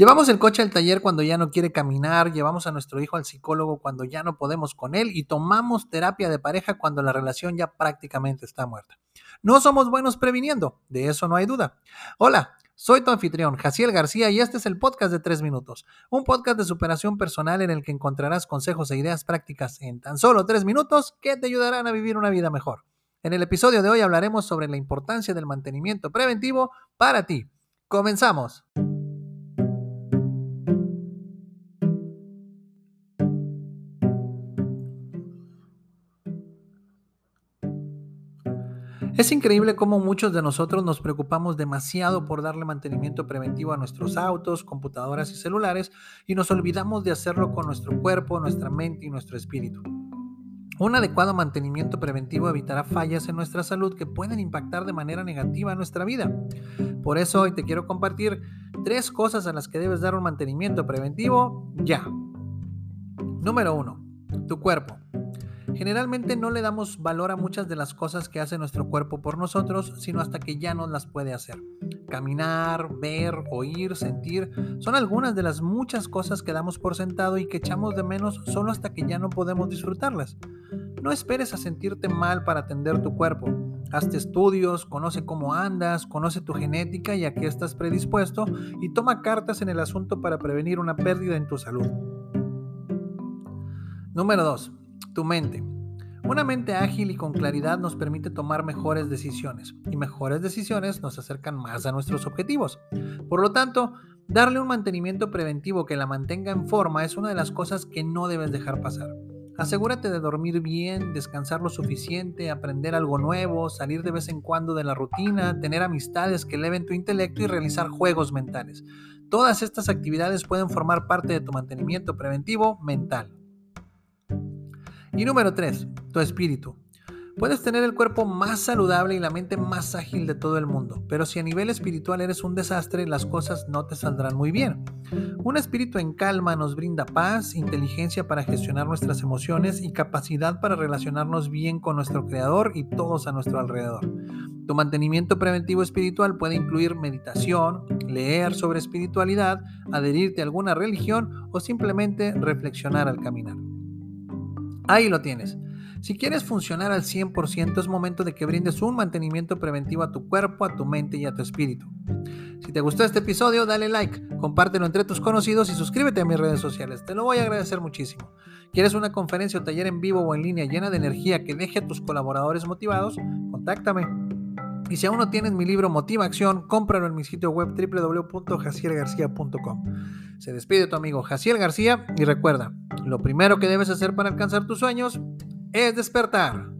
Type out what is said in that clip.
Llevamos el coche al taller cuando ya no quiere caminar, llevamos a nuestro hijo al psicólogo cuando ya no podemos con él y tomamos terapia de pareja cuando la relación ya prácticamente está muerta. No somos buenos previniendo, de eso no hay duda. Hola, soy tu anfitrión, Jaciel García, y este es el podcast de 3 minutos, un podcast de superación personal en el que encontrarás consejos e ideas prácticas en tan solo 3 minutos que te ayudarán a vivir una vida mejor. En el episodio de hoy hablaremos sobre la importancia del mantenimiento preventivo para ti. Comenzamos. Es increíble cómo muchos de nosotros nos preocupamos demasiado por darle mantenimiento preventivo a nuestros autos, computadoras y celulares y nos olvidamos de hacerlo con nuestro cuerpo, nuestra mente y nuestro espíritu. Un adecuado mantenimiento preventivo evitará fallas en nuestra salud que pueden impactar de manera negativa nuestra vida. Por eso hoy te quiero compartir tres cosas a las que debes dar un mantenimiento preventivo ya. Número 1. Tu cuerpo. Generalmente no le damos valor a muchas de las cosas que hace nuestro cuerpo por nosotros, sino hasta que ya no las puede hacer. Caminar, ver, oír, sentir, son algunas de las muchas cosas que damos por sentado y que echamos de menos solo hasta que ya no podemos disfrutarlas. No esperes a sentirte mal para atender tu cuerpo. Hazte estudios, conoce cómo andas, conoce tu genética y a qué estás predispuesto y toma cartas en el asunto para prevenir una pérdida en tu salud. Número 2 mente. Una mente ágil y con claridad nos permite tomar mejores decisiones y mejores decisiones nos acercan más a nuestros objetivos. Por lo tanto, darle un mantenimiento preventivo que la mantenga en forma es una de las cosas que no debes dejar pasar. Asegúrate de dormir bien, descansar lo suficiente, aprender algo nuevo, salir de vez en cuando de la rutina, tener amistades que eleven tu intelecto y realizar juegos mentales. Todas estas actividades pueden formar parte de tu mantenimiento preventivo mental. Y número 3, tu espíritu. Puedes tener el cuerpo más saludable y la mente más ágil de todo el mundo, pero si a nivel espiritual eres un desastre, las cosas no te saldrán muy bien. Un espíritu en calma nos brinda paz, inteligencia para gestionar nuestras emociones y capacidad para relacionarnos bien con nuestro Creador y todos a nuestro alrededor. Tu mantenimiento preventivo espiritual puede incluir meditación, leer sobre espiritualidad, adherirte a alguna religión o simplemente reflexionar al caminar. Ahí lo tienes. Si quieres funcionar al 100% es momento de que brindes un mantenimiento preventivo a tu cuerpo, a tu mente y a tu espíritu. Si te gustó este episodio, dale like, compártelo entre tus conocidos y suscríbete a mis redes sociales. Te lo voy a agradecer muchísimo. ¿Quieres una conferencia o taller en vivo o en línea llena de energía que deje a tus colaboradores motivados? Contáctame. Y si aún no tienes mi libro Motiva Acción, cómpralo en mi sitio web www.jaciergarcía.com. Se despide tu amigo Jaciel García y recuerda, lo primero que debes hacer para alcanzar tus sueños es despertar.